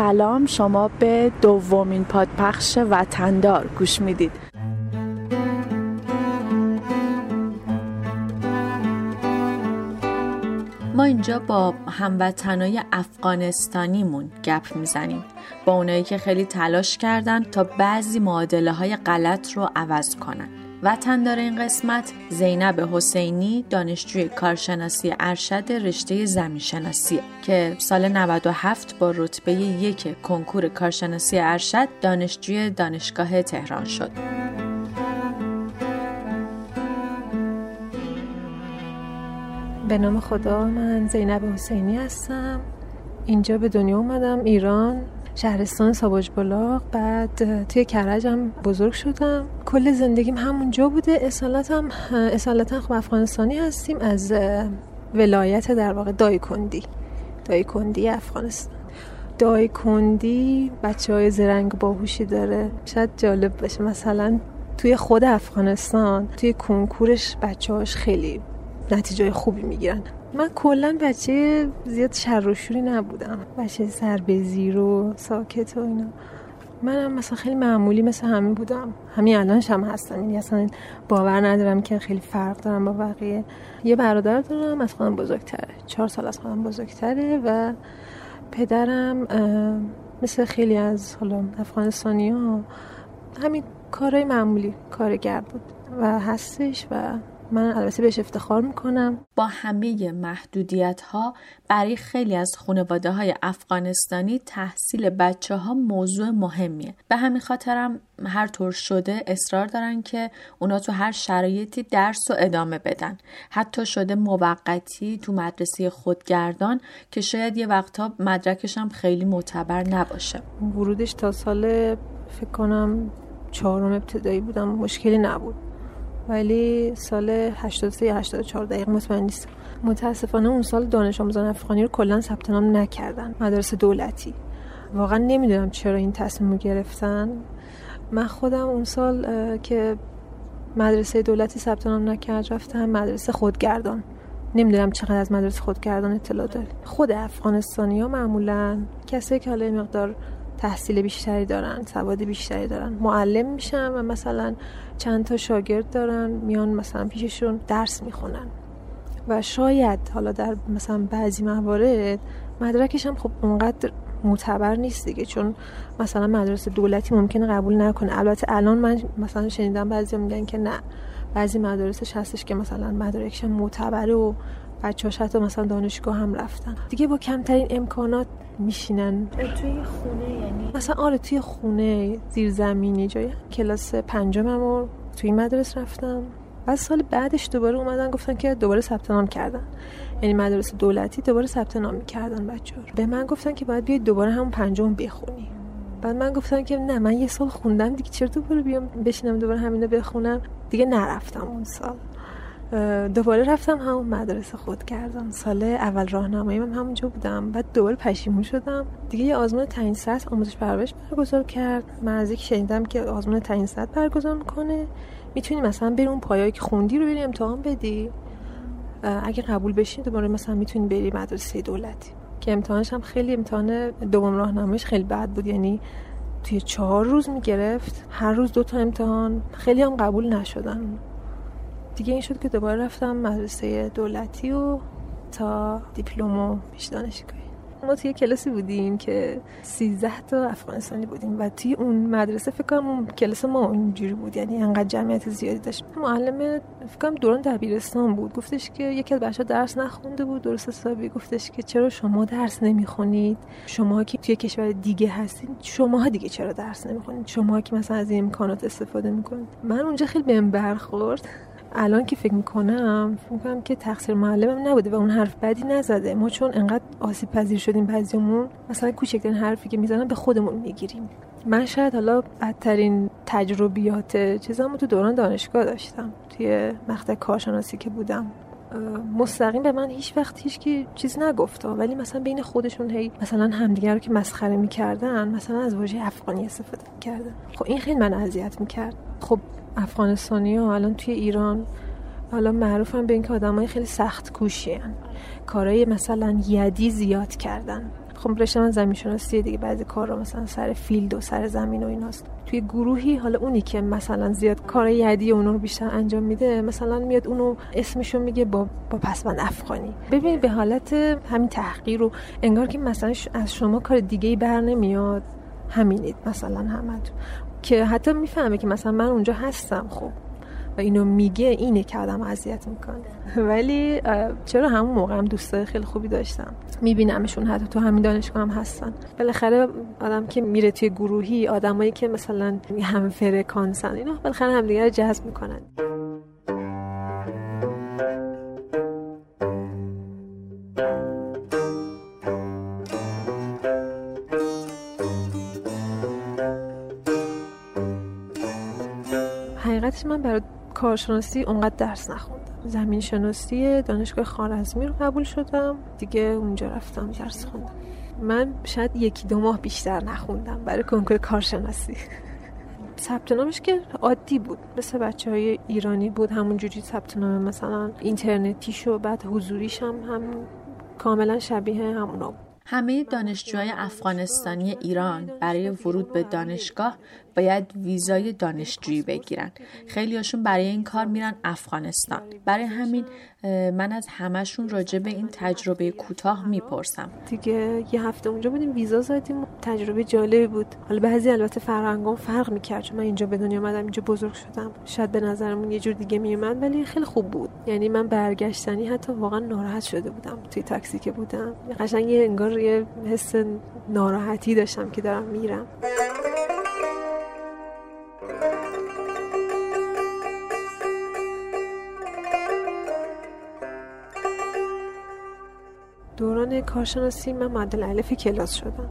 سلام شما به دومین پادپخش وطندار گوش می‌دید. ما اینجا با هموطنای افغانستانیمون گپ می‌زنیم. با اونایی که خیلی تلاش کردن تا بعضی معادله های غلط رو عوض کنن. وطن داره این قسمت. زینب حسینی دانشجوی کارشناسی ارشد رشته زمینشناسی که سال 97 با رتبه یک کنکور کارشناسی ارشد دانشجوی دانشگاه تهران شد. به نام خدا من زینب حسینی هستم. اینجا به دنیا اومدم ایران. شهرستان ساباج بلاغ بعد توی کرجم بزرگ شدم. کل زندگیم همونجا بوده. اصالتم اصالتا خب افغانستانی هستیم از ولایت در واقع دایکندی. دایکندی افغانستان. دایکندی بچه های زرنگ باهوشی داره. شاید جالب باشه. مثلا توی خود افغانستان توی کنکورش بچه هاش خیلی نتیجه خوبی می‌گیرن. من کلا بچه زیاد شر و شوری نبودم. بچه سر به زیر و ساکت و اینا. منم مثلا خیلی معمولی مثل همین بودم. همین الان هم هستم. یعنی اصلا باور ندارم که خیلی فرق دارم با بقیه. یه برادر دارم از خودم بزرگتره. چهار سال از خودم بزرگتره و پدرم مثل خیلی از حالا افغانستانی ها همین کارهای معمولی کارگر بود و هستش و من البته بهش افتخار می‌کنم. با همه محدودیت ها برای خیلی از خانواده های افغانستانی تحصیل بچه ها موضوع مهمیه. به همین خاطرم هر طور شده اصرار دارن که اونا تو هر شرایطی درس و ادامه بدن. حتی شده موقتی تو مدرسه خودگردان که شاید یه وقتها مدرکش هم خیلی معتبر نباشه. ورودش تا سال فکر کنم چهارم ابتدایی بودم مشکلی نبود. ولی سال 83 یا 84 دقیق مطمئن نیستم. متاسفانه اون سال دانش آموزان افغانی رو کلا ثبت نام نکردن. مدرسه دولتی. واقعا نمی‌دونم چرا این تصمیم رو گرفتن. من خودم اون سال که مدرسه دولتی ثبت نام نکرد رفتم مدرسه خودگردان. نمی‌دونم چقدر از مدرسه خودگردان اطلاع داری خود افغانستانی ها معمولا کسایی که حالا مقدار تحصیل بیشتری دارن سواد بیشتری دارن. معلم میشن و مثلا چند تا شاگرد دارن میان مثلا پیششون درس می‌خونن. و شاید حالا در مثلا بعضی موارد مدرکش هم خب اونقدر معتبر نیست دیگه چون مثلا مدرسه دولتی ممکنه قبول نکنه. البته الان من مثلا شنیدم بعضی میگن که نه. بعضی مدارسش هستش که مثلا مدارکش معتبره و بچه حتی مثلا دانشگاه هم رفتن. دیگه با کمترین امکانات میشینن. توی خونه یعنی؟ مثلا آره توی خونه زیرزمینی جای کلاس پنجمم رو توی مدرسه رفتم. بعد سال بعدش دوباره اومدن گفتن که دوباره ثبت نام کردن. یعنی مدرسه دولتی دوباره ثبت نام می‌کردن بچه رو. به من گفتن که باید بیای دوباره همون پنجم بخونی. بعد من گفتم که نه من یه سال خوندم دیگه چرا دوباره بیام بشینم دوباره همینو بخونم؟ دیگه نرفتم اون سال. دوباره رفتم همون مدرسه خود کردم. سال اول راهنمایی من همونجا بودم. بعد دوباره پشیمون شدم. دیگه یه آزمون تعیین سطح آموزش پرورش برگزار کرد. من از شنیدم که آزمون تعیین سطح برگزار می‌کنه می‌تونی مثلا بری اون پایایی که خوندی رو بری امتحان بدی. اگه قبول بشین دوباره مثلا می‌تونی بری مدرسه دولتی. که امتحانش هم خیلی امتحان دوم راهنماییش خیلی بد بود. یعنی توی چهار روز می‌گرفت. هر روز دو تا امتحان. خیلی هم قبول نشدن. دیگه این شد که دوباره رفتم مدرسه دولتی و تا دیپلم و پیش دانشگاهی. ما توی کلاسی بودیم که 13 تا افغانستانی بودیم و توی اون مدرسه فکر کنم کلاس ما اونجوری بود یعنی انقدر جمعیت زیادی داشت. معلم فکر کنم دوران دبیرستان بود. گفتش که یکی از بچه‌ها درس نخونده بود. درست حسابی گفتش که چرا شما درس نمی‌خونید؟ شما که توی کشور دیگه هستید شما دیگه چرا درس نمی‌خونید؟ شما که مثلا از این امکانات استفاده می‌کنید. من اونجا خیلی بهم برخورد. الان که فکر می‌کنم فکر می‌کنم که تقصیر معلمم نبوده و اون حرف بدی نزده. ما چون انقدر آسیب پذیر شدیم بعضیمون مثلا کوچکترین حرفی که می‌زنن به خودمون می‌گیریم. من شاید حالا بدترین تجربیات چیزامو تو دوران دانشگاه داشتم توی مقطع کارشناسی که بودم. مستقیم به من هیچ وقت هیچ که چیز نگفته ولی مثلا بین خودشون هی مثلا همدیگه رو که مسخره می‌کردن مثلا از واژه افغانی استفاده می‌کردن. خب این خیلی من اذیت می‌کرد. خب افغانستانی ها الان توی ایران حالا معروفن به اینکه آدمای خیلی سخت کوشی. کارهای مثلا یدی زیاد کردن. خب رشته من زمین شناسی دیگه بعضی کارا مثلا سر فیلد و سر زمین و ایناست. توی گروهی حالا اونی که مثلا زیاد کار یدی اونو رو بیشتر انجام میده مثلا میاد اونو اسمشو میگه با با پسوند افغانی. ببین به حالت همین تحقیر رو انگار که مثلا از شما کار دیگه ای بر نمیاد. همینید مثلا همه که حتی می‌فهمه که مثلا من اونجا هستم خب. و اینو میگه اینه که آدم اذیت می‌کنه. ولی چرا همون موقع هم دوستای خیلی خوبی داشتم؟ میبینمشون حتی تو همین دانشگاه هم هستن. بالاخره آدم که میره توی گروهی آدمایی که مثلا هم فرکانسن اینا بالاخره همدیگه رو جذب می‌کنن. حقیقتش من برای کارشناسی اونقدر درس نخوندم. زمین شناسی دانشگاه خارزمی رو قبول شدم. دیگه اونجا رفتم درس خوندم. من شاید یکی دو ماه بیشتر نخوندم برای کنکور کارشناسی. ثبت نامش که عادی بود. مثل بچه های ایرانی بود. همون جوری ثبت نام مثلا اینترنتی شو بعد حضوریش هم, هم کاملا شبیه همونا بود همه دانشجوهای افغانستانی ایران برای ورود به دانشگاه باید ویزای دانشجویی بگیرن. خیلی هاشون برای این کار میرن افغانستان. برای همین من از همشون راجع به این تجربه کوتاه می‌پرسم. دیگه یه هفته اونجا بودیم ویزا زدیم تجربه جالبی بود. حالا بعضی البته فرهنگام فرق می‌کرد. چون من اینجا به دنیا اومدم اینجا بزرگ شدم. شاید به نظرمون یه جور دیگه میومد ولی خیلی خوب بود. یعنی من برگشتنی حتی واقعا ناراحت شده بودم. توی تاکسی که بودم. قشنگ یه انگار یه حس ناراحتی داشتم که دارم میرم. دوران کارشناسی من معدل الف کلاس شدم.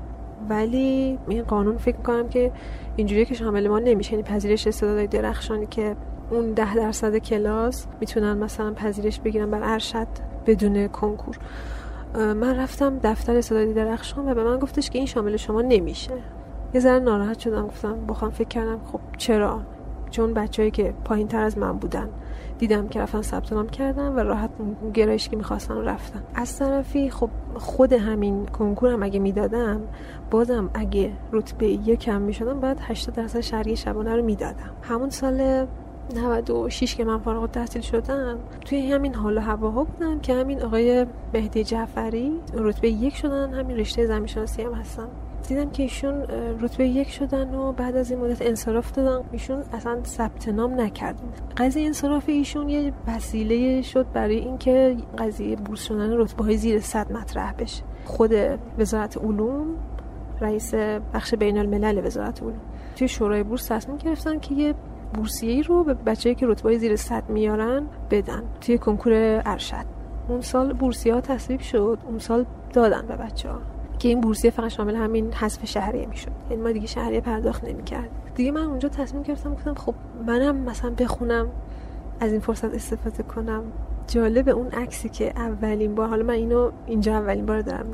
ولی این قانون فکر کنم که اینجوری که شامل ما نمیشه. یعنی پذیرش استعدادهای درخشانی که اون ده درصد کلاس می‌تونن مثلا پذیرش بگیرن بر ارشد بدون کنکور. من رفتم دفتر استعدادی درخشان و به من گفتش که این شامل شما نمیشه. یه ذره ناراحت شدم. گفتم بخوام فکر کردم خب چرا؟ چون بچههایی که پایین تر از من بودن. دیدم که رفتن ثبت نام کردن و راحت گرایش که می‌خواستن رفتن. از طرفی خب خود همین کنکور هم اگه می‌دادم بازم اگه رتبه یکم می‌شدم باید 80 درصد شهری شبانه رو می‌دادم. همون سال 96 که من فارغ تحصیل شدم توی همین حال و هواها بودم که همین آقای مهدی جعفری رتبه یک شدن همین رشته زمین شناسی هم هستن. دیدم که ایشون رتبه یک شدن و بعد از این مدت انصراف دادن. ایشون اصلا ثبت نام نکردن قضیه انصراف ایشون یه وسیله شد برای اینکه قضیه بورس شدن رتبه های زیر صد مطرح بشه. خود وزارت علوم رئیس بخش بین الملل وزارت علوم توی شورای بورس تصمیم گرفتن که یه بورسیه رو به بچه‌ای که رتبه زیر صد میارن بدن توی کنکور ارشد. اون سال بورسیه ها تصویب شد اون سال دادن به بچه ها که این بورسیه فقط شامل همین حذف شهریه می‌شد. یعنی ما دیگه شهریه پرداخت نمی‌کرد دیگه من اونجا تصمیم گرفتم گفتم خب منم مثلا بخونم از این فرصت استفاده کنم. جالب اون عکسی که اولین بار حالا من اینو اینجا اولین بار دارم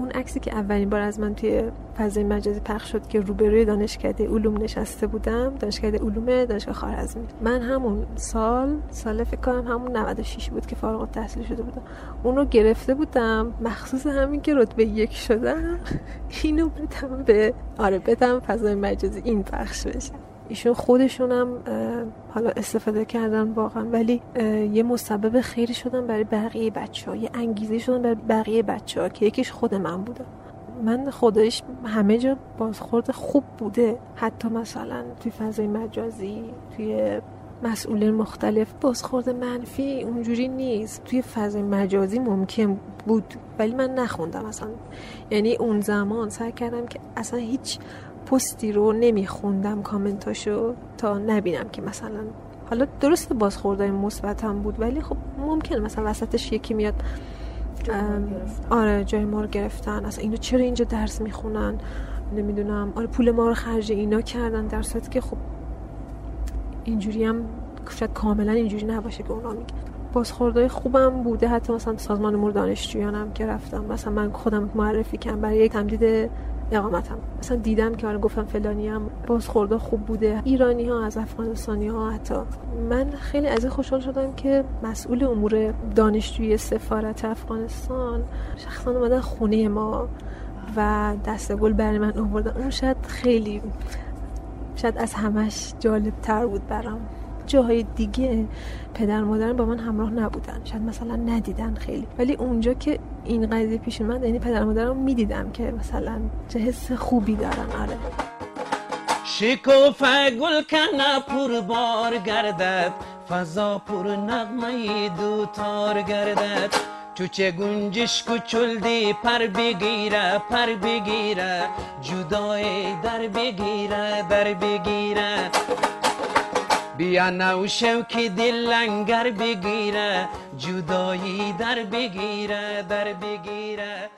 اون عکسی که اولین بار از من توی فضای مجازی پخش شد که روبروی دانشکده علوم نشسته بودم دانشکده علوم دانشگاه خارزمی من همون سال سال فکر کنم همون 96 بود که فارغ التحصیل شده بودم. اون رو گرفته بودم. مخصوص همین که رتبه یک شدم. اینو بدم به آره بدم فضای مجازی این پخش بشه. ایشون خودشونم حالا استفاده کردن واقعا ولی یه مسبب خیری شدن برای بقیه بچه ها یه انگیزه شدن برای بقیه بچه ها که یکیش خود من بودم من خودش همه جا بازخورد خوب بوده. حتی مثلا توی فضای مجازی توی مسئولین مختلف بازخورد منفی اونجوری نیست. توی فضای مجازی ممکن بود ولی من نخوندم اصلا. یعنی اون زمان سعی کردم که اصلا هیچ پستی رو نمیخوندم کامنتاشو تا نبینم که مثلا حالا درست بازخوردهای مثبت هم بود ولی خب ممکن مثلا وسطش یکی میاد آره جای ما رو گرفتن. اصلا اینو چرا اینجا درس می‌خونن؟ نمی‌دونم. آره پول ما رو خرج اینا کردن در صورتی که خب اینجوری هم شاید کاملا اینجوری نباشه که اونا میگن. بازخوردهای خوبم بوده حتی مثلا سازمان امور دانشجویانم که رفتم. مثلا من خودم معرفی کردم برای یک تمدید اقامتم. مثلا دیدم که حالا گفتم فلانی هم بازخورده خوب بوده. ایرانی ها از افغانستانی ها حتی. من خیلی از خوشحال شدم که مسئول امور دانشجوی سفارت افغانستان شخصا اومدن خونه ما و دست گل برای من آوردن. اون شاید خیلی شاید از همش جالب تر بود برام. جاهای دیگه پدر مادرم با من همراه نبودن. شاید مثلا ندیدن خیلی. ولی اونجا که این قضیه پیش اومد یعنی پدر مادرم می‌دیدم که مثلا چه حس خوبی دارن. آره. شکوف گل کنه پر بار گردد. فضا پر نغمه دوتار گردد. چه گنجش دی پر بگیره پر بگیره. جدای در بگیره در بگیره. بیا نو که دل لنگر بگیره جدایی در بگیره در بگیره.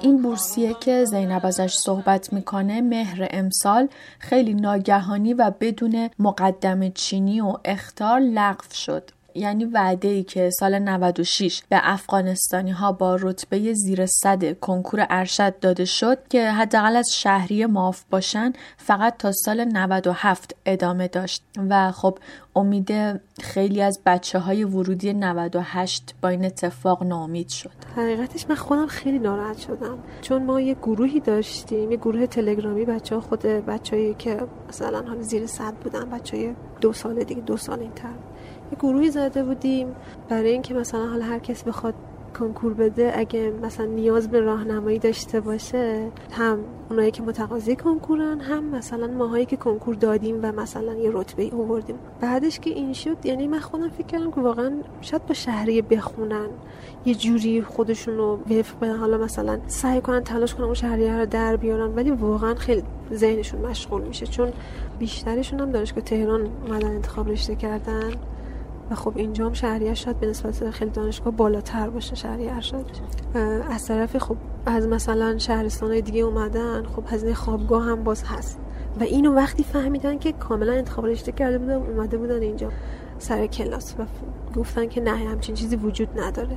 این بورسیه که زینب ازش صحبت می‌کنه مهر امسال خیلی ناگهانی و بدون مقدم چینی و اختار لغو شد. یعنی وعده ای که سال 96 به افغانستانی ها با رتبه زیر صد کنکور ارشد داده شد که حداقل از شهری معاف باشن فقط تا سال 97 ادامه داشت. و خب امید خیلی از بچه های ورودی 98 با این اتفاق ناامید شد. حقیقتش من خودم خیلی ناراحت شدم. چون ما یه گروهی داشتیم یه گروه تلگرامی بچه ها خود بچه که مثلا حالا زیر صد بودن بچه های دو سال دیگه دو سال این تر یه گروهی زده بودیم. برای اینکه مثلا حالا هر کس بخواد کنکور بده اگه مثلا نیاز به راهنمایی داشته باشه هم اونایی که متقاضی کنکورن هم مثلا ماهایی که کنکور دادیم و مثلا یه رتبه ای آوردیم. بعدش که این شد یعنی من خودم فکر کردم که واقعا شاید با شهری بخونن. یه جوری خودشون رو وفق بدن. حالا مثلا سعی کنن تلاش کنن اون شهریه رو در بیارن ولی واقعا خیلی ذهنشون مشغول میشه. چون بیشترشون هم دانشگاه تهران اومدن انتخاب رشته کردن. و خب اینجا هم شهریه شاید به نسبت خیلی دانشگاه بالاتر باشه شهریه ارشد. از طرف خب از مثلا شهرستان های دیگه اومدن خب هزینه خوابگاه هم باز هست. و اینو وقتی فهمیدن که کاملا انتخاب رشته کرده بودن اومده بودن اینجا سر کلاس و گفتن که نه همچین چیزی وجود نداره.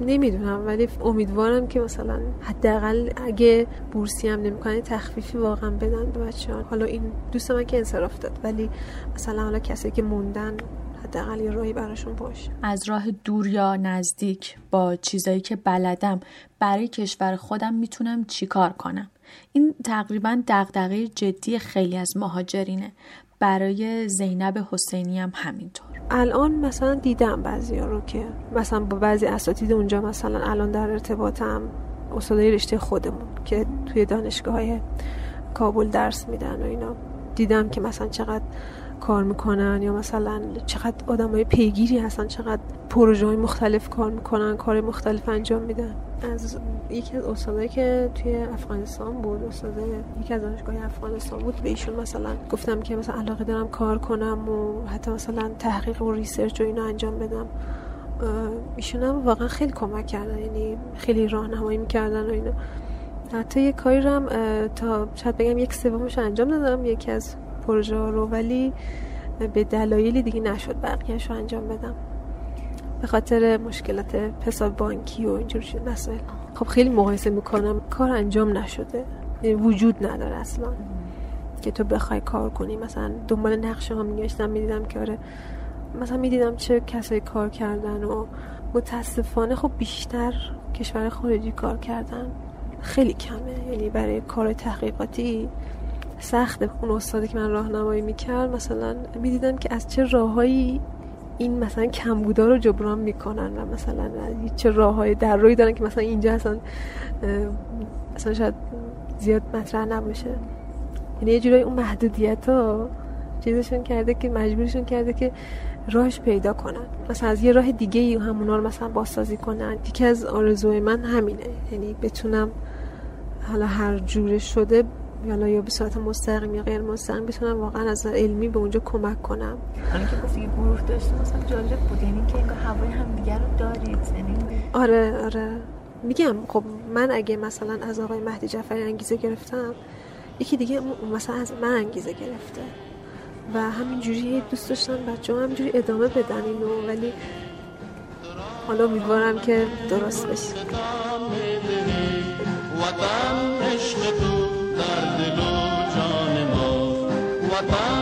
نمی‌دونم ولی امیدوارم که مثلا حداقل اگه بورسی هم نمی‌کنه تخفیفی واقعا بدن به بچه حالا این دوست من که انصراف داد ولی مثلا حالا کسی که موندن حداقل یه راهی براشون باشه. از راه دور یا نزدیک با چیزایی که بلدم برای کشور خودم می‌تونم چیکار کنم. این تقریبا دغدغه جدی خیلی از مهاجرینه. برای زینب حسینی هم همینطور. الان مثلا دیدم بعضی رو که مثلا با بعضی اساتید اونجا مثلا الان در ارتباطم استادای رشته خودمون که توی دانشگاه های کابل درس میدن و اینا. دیدم که مثلا چقدر کار می‌کنن یا مثلا چقدر آدم های پیگیری هستن چقدر پروژه های مختلف کار می‌کنن کار مختلف انجام میدن. از یکی از استادایی که توی افغانستان بود استاد یکی از دانشگاه افغانستان بود به ایشون مثلا گفتم که مثلا علاقه دارم کار کنم و حتی مثلا تحقیق و ریسرچ و اینا انجام بدم. ایشون هم واقعا خیلی کمک کردن یعنی خیلی راهنمایی می‌کردن و اینا. حتی یه کاری هم تا شاید بگم یک سومش انجام دادم یکی از پروژه رو ولی به دلایلی دیگه نشد بقیهش رو انجام بدم. به خاطر مشکلات حساب بانکی و اینجور مسائل. خب خیلی مقایسه می‌کنم. کار انجام نشده. یعنی وجود نداره اصلا. که تو بخوای کار کنی. مثلا دنبال نقشه ها میگشتم می‌دیدم که آره مثلا می‌دیدم چه کسایی کار کردن و متاسفانه خب بیشتر کشور خارجی کار کردن. خیلی کمه. یعنی برای کار تحقیقاتی سخته اون استادی که من راهنمایی می‌کرد مثلا می‌دیدم که از چه راههایی این مثلا کمبودا رو جبران می‌کنن و مثلا چه راههای در روی دارن که مثلا اینجا اصلا مثلا شاید زیاد مطرح نباشه. یعنی یه جورایی اون محدودیت ها چیزشون کرده که مجبورشون کرده که راهش پیدا کنن. مثلا از یه راه دیگه ای همونا رو مثلا بازسازی کنن. یکی از آرزوهای من همینه. یعنی بتونم حالا هر جوره شده یا یا به صورت مستقیم یا غیر مستقیم بتونم واقعا از علمی به اونجا کمک کنم. الان که گفتی گروه داشتیم مثلا جالب بود. یعنی که انگار هوای هم دیگر رو دارید. یعنی آره آره. میگم خب من اگه مثلا از آقای مهدی جعفری انگیزه گرفتم یکی دیگه مثلا از من انگیزه گرفته. و همینجوری دوست داشتن بچه هم همینجوری ادامه بدن اینو. ولی حالا امیدوارم که درست بشه. وطن